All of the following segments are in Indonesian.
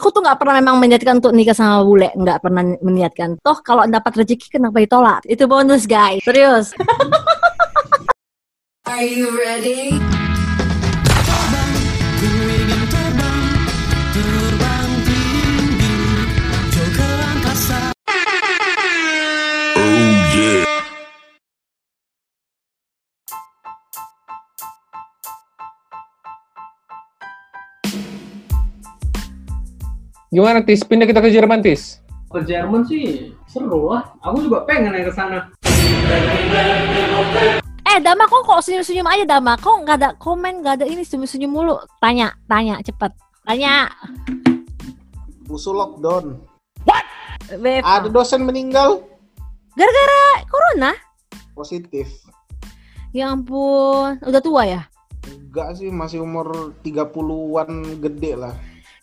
aku tuh nggak pernah memang meniatkan untuk nikah sama bule, nggak pernah meniatkan. Toh kalau dapat rezeki kenapa ditolak? Itu bonus guys, serius. Are you ready? Gimana Tis? Pindah kita ke Jerman Tis? Ke Jerman sih seru lah. Aku juga pengen yang ke sana. Eh Dama kok kok senyum-senyum aja Dama Kok nggak ada komen nggak ada ini senyum-senyum mulu Tanya, tanya cepet Tanya Usul lockdown What? Beb. Ada dosen meninggal Gara-gara corona? Positif Ya ampun Udah tua ya? Enggak sih masih umur 30-an gede lah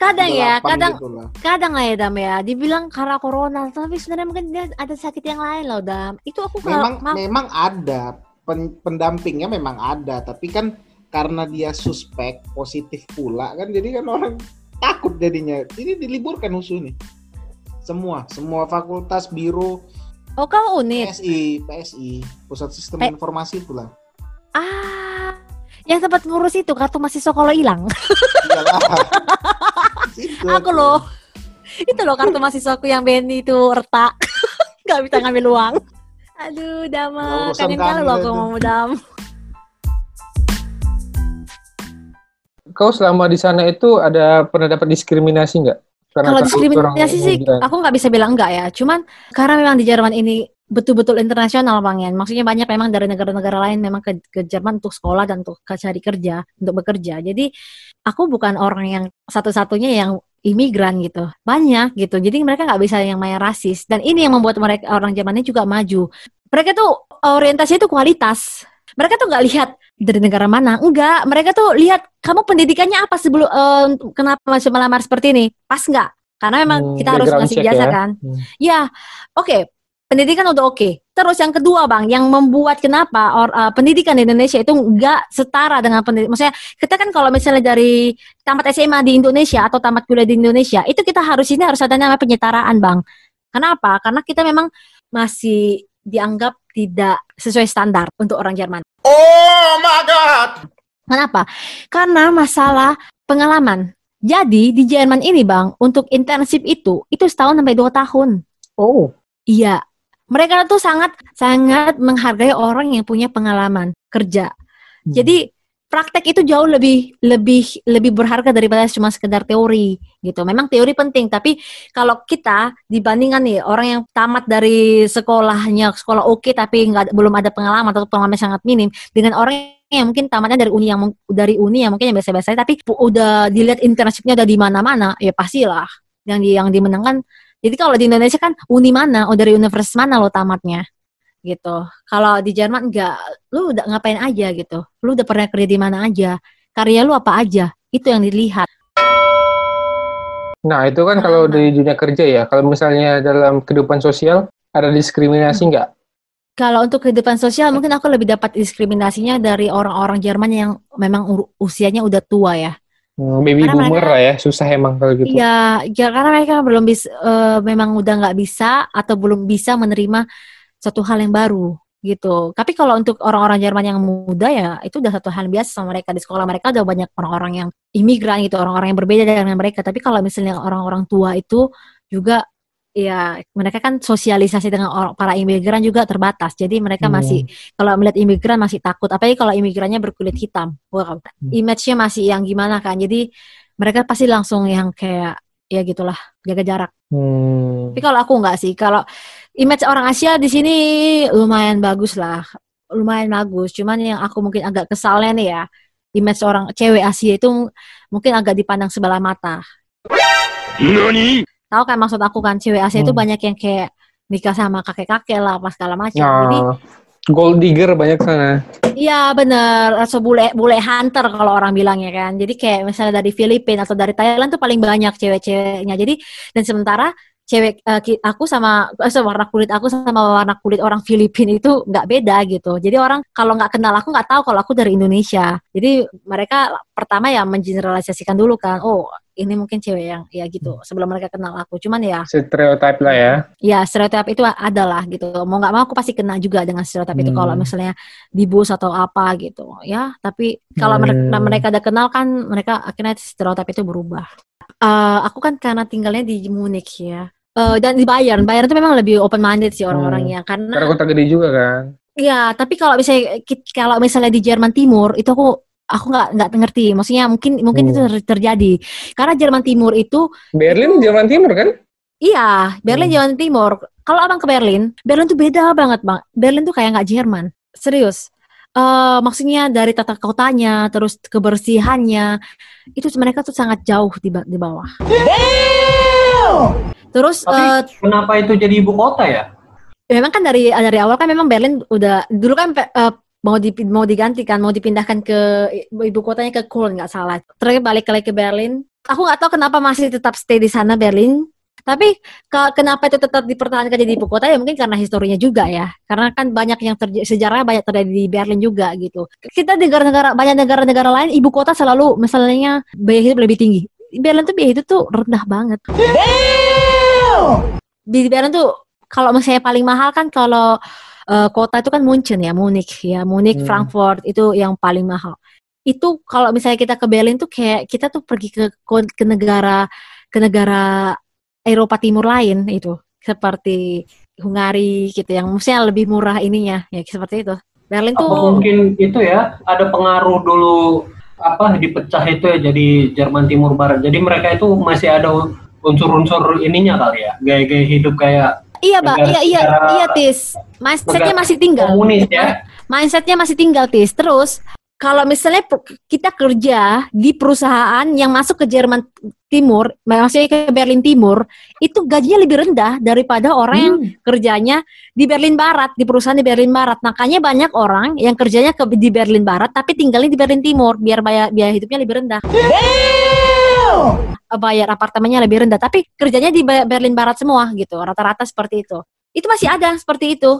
kadang ya kadang gitu lah. kadang lah ya dam ya. Dibilang karena corona tapi sebenarnya mungkin dia ada sakit yang lain loh dam. Itu aku memang kalau, memang ada. Pen, pendampingnya memang ada tapi kan karena dia suspek positif pula kan jadi kan orang takut jadinya. Ini diliburkan usu nih semua semua fakultas biro oh kamu unit? PSI PSI pusat sistem P informasi pula ah yang sempat ngurus itu kartu mahasiswa kalau hilang aku loh. Itu loh kartu mahasiswaku yang Benny itu retak. Nggak bisa ngambil uang. Aduh dama. Kangen kali loh aku mau dam. Kau selama di sana itu ada pernah dapat diskriminasi nggak? Kalau diskriminasi sih aku nggak bisa bilang enggak ya. Cuman karena memang di Jerman ini betul-betul internasional bang Yan. Maksudnya banyak memang dari negara-negara lain memang ke, ke Jerman untuk sekolah dan untuk cari kerja, untuk bekerja. Jadi aku bukan orang yang satu-satunya yang imigran gitu, banyak gitu. Jadi mereka nggak bisa yang main rasis. Dan ini yang membuat mereka orang Jerman ini juga maju. Mereka tuh orientasinya itu kualitas. Mereka tuh nggak lihat dari negara mana, enggak. Mereka tuh lihat kamu pendidikannya apa sebelum uh, kenapa masih melamar seperti ini, pas nggak? Karena memang hmm, kita harus ngasih jasa ya? kan. Hmm. Ya, oke. Okay pendidikan udah oke. Okay. Terus yang kedua bang, yang membuat kenapa or, uh, pendidikan di Indonesia itu nggak setara dengan pendidikan. Maksudnya kita kan kalau misalnya dari tamat SMA di Indonesia atau tamat kuliah di Indonesia, itu kita harus ini harus ada nama penyetaraan bang. Kenapa? Karena kita memang masih dianggap tidak sesuai standar untuk orang Jerman. Oh my god. Kenapa? Karena masalah pengalaman. Jadi di Jerman ini bang, untuk internship itu itu setahun sampai dua tahun. Oh. Iya, mereka tuh sangat sangat menghargai orang yang punya pengalaman kerja. Hmm. Jadi praktek itu jauh lebih lebih lebih berharga daripada cuma sekedar teori gitu. Memang teori penting, tapi kalau kita dibandingkan nih orang yang tamat dari sekolahnya sekolah oke okay, tapi nggak belum ada pengalaman atau pengalaman sangat minim dengan orang yang mungkin tamatnya dari uni yang dari uni yang mungkin yang biasa-biasa tapi udah dilihat internshipnya udah di mana-mana ya pastilah yang di yang dimenangkan jadi kalau di Indonesia kan uni mana, oh dari universitas mana lo tamatnya gitu. Kalau di Jerman enggak, lu udah ngapain aja gitu. Lu udah pernah kerja di mana aja, karya lu apa aja, itu yang dilihat. Nah itu kan nah, kalau nah. di dunia kerja ya, kalau misalnya dalam kehidupan sosial ada diskriminasi enggak? Hmm. Kalau untuk kehidupan sosial mungkin aku lebih dapat diskriminasinya dari orang-orang Jerman yang memang usianya udah tua ya. Hmm, baby karena boomer mereka, lah ya, susah emang kalau gitu. Iya, ya karena mereka belum bisa, uh, memang udah nggak bisa atau belum bisa menerima satu hal yang baru gitu. Tapi kalau untuk orang-orang Jerman yang muda ya itu udah satu hal biasa sama mereka di sekolah mereka udah banyak orang-orang yang imigran gitu, orang-orang yang berbeda dengan mereka. Tapi kalau misalnya orang-orang tua itu juga ya mereka kan sosialisasi dengan orang para imigran juga terbatas. Jadi mereka hmm. masih kalau melihat imigran masih takut. Apalagi kalau imigrannya berkulit hitam. Wow, hmm. image-nya masih yang gimana kan. Jadi mereka pasti langsung yang kayak ya gitulah jaga jarak. Hmm. Tapi kalau aku nggak sih. Kalau image orang Asia di sini lumayan bagus lah, lumayan bagus. Cuman yang aku mungkin agak kesalnya nih ya, image orang cewek Asia itu mungkin agak dipandang sebelah mata. Nani? Tahu kan maksud aku kan cewek Asia hmm. itu banyak yang kayak nikah sama kakek-kakek lah apa segala macam. Ya. Jadi gold digger banyak sana. Iya bener, atau bule bule hunter kalau orang bilangnya kan. Jadi kayak misalnya dari Filipina atau dari Thailand tuh paling banyak cewek-ceweknya. Jadi dan sementara cewek uh, aku sama uh, warna kulit aku sama warna kulit orang Filipina itu nggak beda gitu. Jadi orang kalau nggak kenal aku nggak tahu kalau aku dari Indonesia. Jadi mereka pertama ya mengeneralisasikan dulu kan, oh ini mungkin cewek yang ya gitu sebelum mereka kenal aku. Cuman ya stereotip lah ya. Ya stereotip itu adalah gitu. Mau nggak mau aku pasti kena juga dengan stereotip hmm. itu kalau hmm. misalnya di bus atau apa gitu. Ya tapi kalau hmm. mereka mereka udah kenal kan mereka akhirnya stereotip itu berubah. Uh, aku kan karena tinggalnya di Munich ya. Uh, dan di Bayern, Bayern itu memang lebih open minded sih orang-orangnya hmm. karena karena kota gede juga kan. Iya, tapi kalau misalnya kalau misalnya di Jerman Timur itu aku aku nggak nggak ngerti. Maksudnya mungkin mungkin hmm. itu terjadi karena Jerman Timur itu Berlin itu, Jerman Timur kan? Iya, Berlin hmm. Jerman Timur. Kalau abang ke Berlin, Berlin tuh beda banget bang. Berlin tuh kayak nggak Jerman. Serius. Uh, maksudnya dari tata kotanya, terus kebersihannya, itu mereka tuh sangat jauh di, di bawah. Damn! Terus Tapi uh, kenapa itu jadi ibu kota ya? Ya memang kan dari dari awal kan memang Berlin udah dulu kan uh, mau di, mau digantikan mau dipindahkan ke ibu kotanya ke Köln nggak salah. Terus balik lagi ke Berlin. Aku nggak tahu kenapa masih tetap stay di sana Berlin. Tapi ke, kenapa itu tetap dipertahankan jadi ibu kota ya mungkin karena historinya juga ya. Karena kan banyak yang terjadi sejarah banyak terjadi di Berlin juga gitu. Kita negara-negara banyak negara-negara lain ibu kota selalu misalnya biaya hidup lebih tinggi. Berlin tuh biaya hidup tuh rendah banget. Damn! di Berlin tuh kalau misalnya paling mahal kan kalau uh, kota itu kan Munchen ya, Munich ya, Munich, hmm. Frankfurt itu yang paling mahal. Itu kalau misalnya kita ke Berlin tuh kayak kita tuh pergi ke ke negara ke negara Eropa Timur lain itu seperti Hungari gitu yang maksudnya lebih murah ininya ya seperti itu. Berlin tuh Apa mungkin itu ya ada pengaruh dulu apa dipecah itu ya jadi Jerman Timur Barat. Jadi mereka itu masih ada unsur-unsur ininya kali ya, gaya-gaya hidup kayak Iya, Mbak. Iya, iya, iya, Tis. Mindsetnya masih tinggal. Komunis ya. Mindsetnya masih tinggal, Tis. Terus kalau misalnya kita kerja di perusahaan yang masuk ke Jerman Timur, maksudnya ke Berlin Timur, itu gajinya lebih rendah daripada orang hmm. yang kerjanya di Berlin Barat, di perusahaan di Berlin Barat. Makanya banyak orang yang kerjanya ke di Berlin Barat tapi tinggalnya di Berlin Timur biar biaya, biaya hidupnya lebih rendah. Damn! Bayar apartemennya lebih rendah, tapi kerjanya di Berlin Barat semua gitu, rata-rata seperti itu. Itu masih ada seperti itu.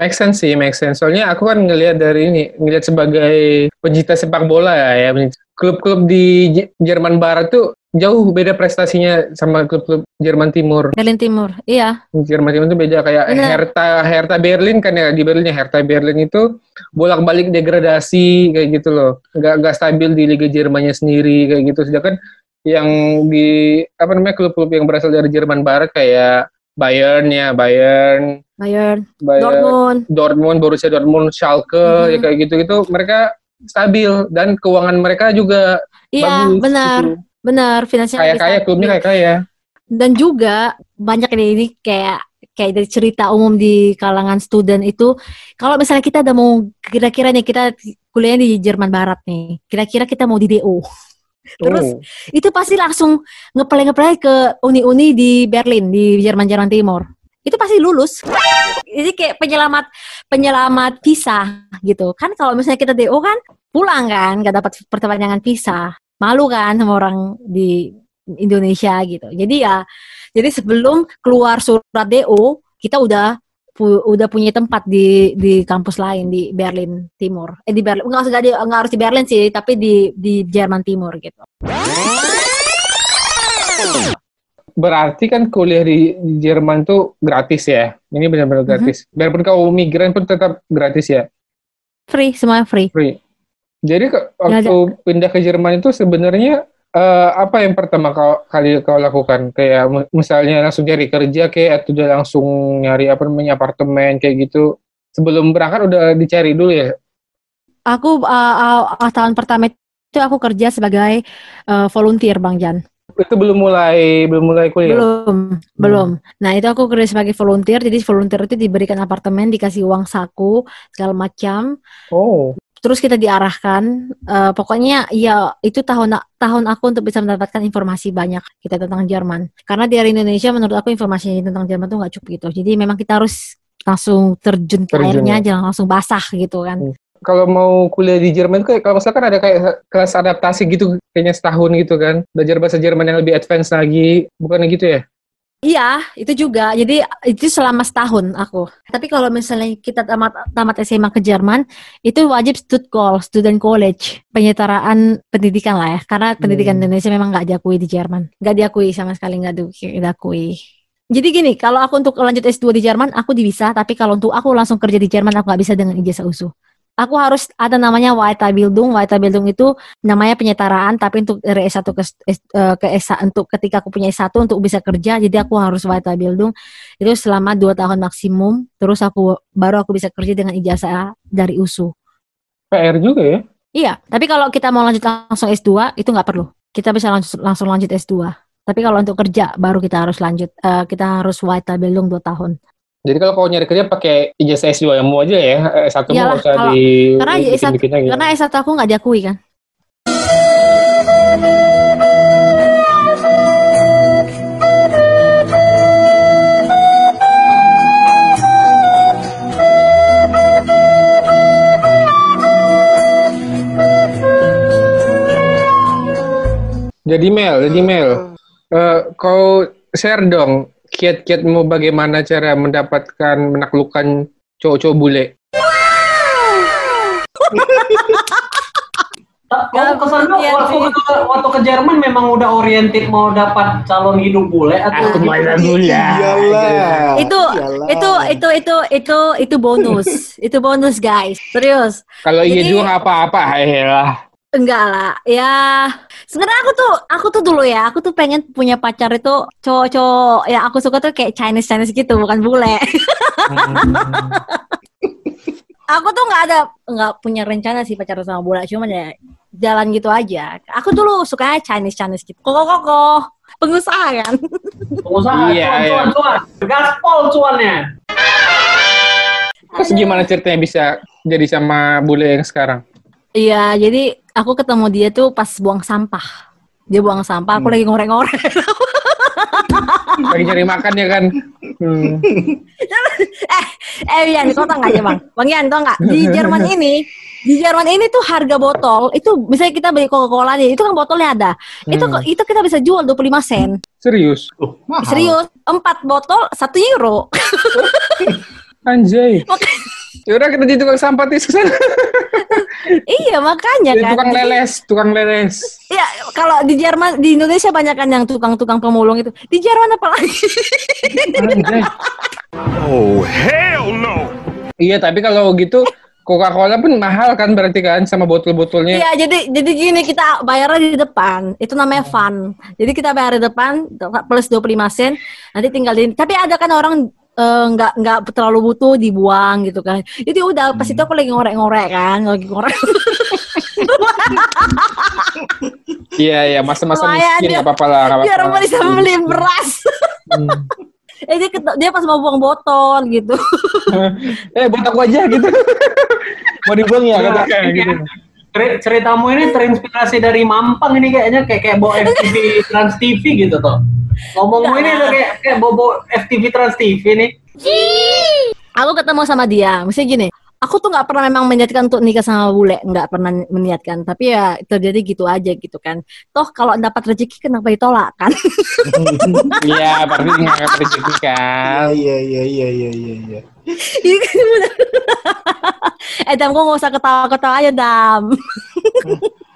Make sense sih, make sense. Soalnya aku kan ngelihat dari ini, ngelihat sebagai pencinta sepak bola ya, ya. Klub-klub di Jerman Barat tuh jauh beda prestasinya sama klub-klub Jerman Timur. Berlin Timur, iya. Jerman Timur itu beda kayak Bener. Hertha Hertha Berlin kan ya di Berlinnya Hertha Berlin itu bolak-balik degradasi kayak gitu loh. Gak gak stabil di Liga Jermannya sendiri kayak gitu. Sedangkan yang di apa namanya klub-klub yang berasal dari Jerman Barat kayak Bayern ya Bayern. Bayern, Bayern Dortmund. Dortmund Borussia Dortmund Schalke hmm. ya kayak gitu-gitu. Mereka stabil dan keuangan mereka juga iya bagus, benar. gitu. benar finansial kayak kaya klubnya kayak kaya dan juga banyak ini, ini kayak kayak dari cerita umum di kalangan student itu. Kalau misalnya kita udah mau kira-kira nih kita kuliah di Jerman Barat nih. Kira-kira kita mau di DO Terus oh. itu pasti langsung ngeplay-ngeplay ke uni-uni di Berlin, di Jerman-Jerman Timur. Itu pasti lulus. Jadi kayak penyelamat penyelamat visa gitu. Kan kalau misalnya kita DO kan pulang kan, nggak dapat perpanjangan visa. Malu kan sama orang di Indonesia gitu. Jadi ya, jadi sebelum keluar surat DO, kita udah pu udah punya tempat di di kampus lain di Berlin Timur. Eh di Berlin nggak usah di nggak harus di Berlin sih, tapi di di Jerman Timur gitu. Berarti kan kuliah di Jerman tuh gratis ya? Ini benar-benar mhm. gratis. Mm -hmm. Biarpun kau migran pun tetap gratis ya? Free, semuanya free. Free. Jadi waktu pindah ke Jerman itu sebenarnya uh, apa yang pertama kau, kali kau lakukan? Kayak misalnya langsung cari kerja kayak atau udah langsung nyari apa namanya apartemen kayak gitu. Sebelum berangkat udah dicari dulu ya? Aku uh, uh, tahun pertama itu aku kerja sebagai uh, volunteer Bang Jan. Itu belum mulai belum mulai kuliah. Belum, hmm. belum. Nah, itu aku kerja sebagai volunteer. Jadi volunteer itu diberikan apartemen, dikasih uang saku segala macam. Oh terus kita diarahkan uh, pokoknya ya itu tahun tahun aku untuk bisa mendapatkan informasi banyak kita tentang Jerman. Karena dari Indonesia menurut aku informasi tentang Jerman tuh nggak cukup gitu. Jadi memang kita harus langsung terjun ke airnya ya. jangan langsung basah gitu kan. Hmm. kalau mau kuliah di Jerman tuh kalau misalkan ada kayak kelas adaptasi gitu kayaknya setahun gitu kan. Belajar bahasa Jerman yang lebih advance lagi. Bukannya gitu ya Iya, itu juga. Jadi itu selama setahun aku. Tapi kalau misalnya kita tamat tamat SMA ke Jerman, itu wajib call, student college, penyetaraan pendidikan lah ya. Karena pendidikan hmm. Indonesia memang nggak diakui di Jerman, nggak diakui sama sekali nggak diakui. Jadi gini, kalau aku untuk lanjut S2 di Jerman, aku bisa. Tapi kalau untuk aku langsung kerja di Jerman, aku nggak bisa dengan ijazah USU aku harus ada namanya Weiterbildung. Weiterbildung itu namanya penyetaraan, tapi untuk dari S1 ke, eh, ke S untuk ketika aku punya S1 untuk bisa kerja, jadi aku harus Weiterbildung itu selama dua tahun maksimum. Terus aku baru aku bisa kerja dengan ijazah dari USU. PR juga ya? Iya, tapi kalau kita mau lanjut langsung S2 itu nggak perlu. Kita bisa langsung langsung lanjut S2. Tapi kalau untuk kerja baru kita harus lanjut, uh, kita harus Weiterbildung dua tahun. Jadi kalau kau nyari kerja pakai ijazah S2 yang mau aja ya, S1 mau usah kalau, di karena bikin S1, bikin lagi. Karena S1 aku nggak diakui kan. Jadi Mel, jadi Mel, uh, kau share dong kiat-kiatmu bagaimana cara mendapatkan menaklukkan cowok-cowok bule? Kalau ke sana waktu, ke, waktu ke Jerman memang udah oriented mau dapat calon hidup bule atau Aku mainan bule. Iyalah. Itu itu itu itu itu itu bonus. itu bonus guys. Serius. Kalau iya juga apa-apa, lah. Enggak lah, ya sebenarnya aku tuh aku tuh dulu ya, aku tuh pengen punya pacar itu cowok-cowok ya aku suka tuh kayak Chinese Chinese gitu, bukan bule. Hmm. aku tuh nggak ada nggak punya rencana sih pacaran sama bule, cuma ya jalan gitu aja. Aku dulu sukanya Chinese Chinese gitu. Koko koko, pengusaha kan? Pengusaha, iya, cuan, iya. cuan, cuan, gaspol cuannya. Terus gimana ceritanya bisa jadi sama bule yang sekarang? Iya, jadi aku ketemu dia tuh pas buang sampah. Dia buang sampah, aku hmm. lagi ngorek-ngorek. lagi cari makan ya kan? Hmm. eh, eh Yan, kau tau gak ya bang? Bang Yan, tau gak? Di Jerman ini, di Jerman ini tuh harga botol, itu misalnya kita beli Coca-Cola nih, itu kan botolnya ada. Hmm. Itu itu kita bisa jual 25 sen. Serius? Oh, mahal. Serius, 4 botol 1 euro. Anjay. Yaudah kita jadi tukang sampah di sana. iya makanya kan. Tukang leles, tukang leles. Iya kalau di Jerman, di Indonesia banyak kan yang tukang-tukang pemulung itu. Di Jerman apa lagi? oh hell no. Iya tapi kalau gitu Coca-Cola pun mahal kan berarti kan sama botol-botolnya. Iya, jadi jadi gini kita bayarnya di depan. Itu namanya fun. Jadi kita bayar di depan plus 25 sen. Nanti tinggal di Tapi ada kan orang nggak uh, nggak terlalu butuh dibuang gitu kan. Jadi udah pas itu aku lagi ngorek-ngorek kan lagi ngorek iya iya masa-masa miskin nggak apa-apa lah biar mau bisa beli beras. Hmm. eh dia, dia pas mau buang botol gitu. Eh buat aku aja gitu. Mau dibuang ya kata. Kayak gitu. Ceritamu ini terinspirasi dari Mampang ini kayaknya kayak kayak bawa FTV Trans TV gitu toh Ngomong ini udah kayak kayak bobo FTV Trans TV nih. Aku ketemu sama dia, misalnya gini, aku tuh nggak pernah memang meniatkan untuk nikah sama bule, nggak pernah meniatkan. Tapi ya terjadi gitu aja gitu kan. Toh kalau dapat rezeki kenapa ditolak kan? Iya, berarti nggak dapat rezeki kan. Iya iya iya iya iya iya. eh Dam, kok nggak usah ketawa-ketawa aja Dam.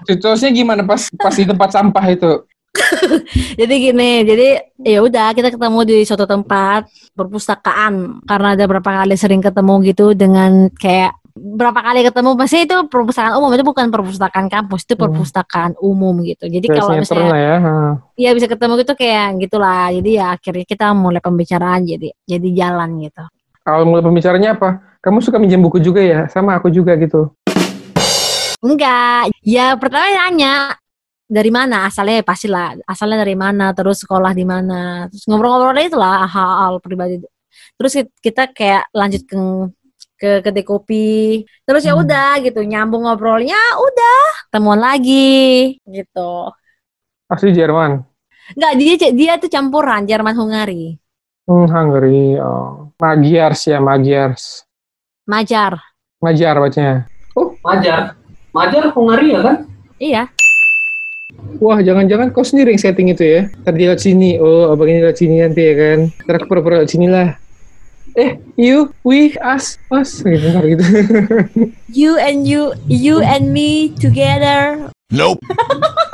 Situasinya gimana pas pas di tempat sampah itu? jadi gini, jadi ya udah kita ketemu di suatu tempat perpustakaan. Karena ada berapa kali sering ketemu gitu dengan kayak berapa kali ketemu pasti itu perpustakaan umum itu bukan perpustakaan kampus itu hmm. perpustakaan hmm. umum gitu. Jadi kalau misalnya ya, ya bisa ketemu gitu kayak gitulah. Jadi ya akhirnya kita mulai pembicaraan jadi jadi jalan gitu. Kalau mulai pembicaranya apa? Kamu suka minjem buku juga ya? Sama aku juga gitu. Enggak. Ya pertama nanya dari mana? Asalnya ya pastilah asalnya dari mana? Terus sekolah di mana? Terus ngobrol-ngobrol itu lah hal-hal pribadi. Terus kita kayak lanjut ke ke kedai kopi. Terus ya hmm. udah gitu nyambung ngobrolnya udah temuan lagi gitu. Asli Jerman? Enggak, dia dia tuh campuran Jerman Hungari. Hmm, Hungary oh. Magyars ya Magyars. Majar. Majar bacanya. Oh Majar. Majar Hungari ya kan? Iya wah jangan-jangan kau sendiri yang setting itu ya. Tadi lewat sini, oh abang ini lewat sini nanti ya kan. Ntar aku pura-pura lewat sini lah. Eh, you, we, us, us, gitu, gitu. you and you, you and me together. Nope.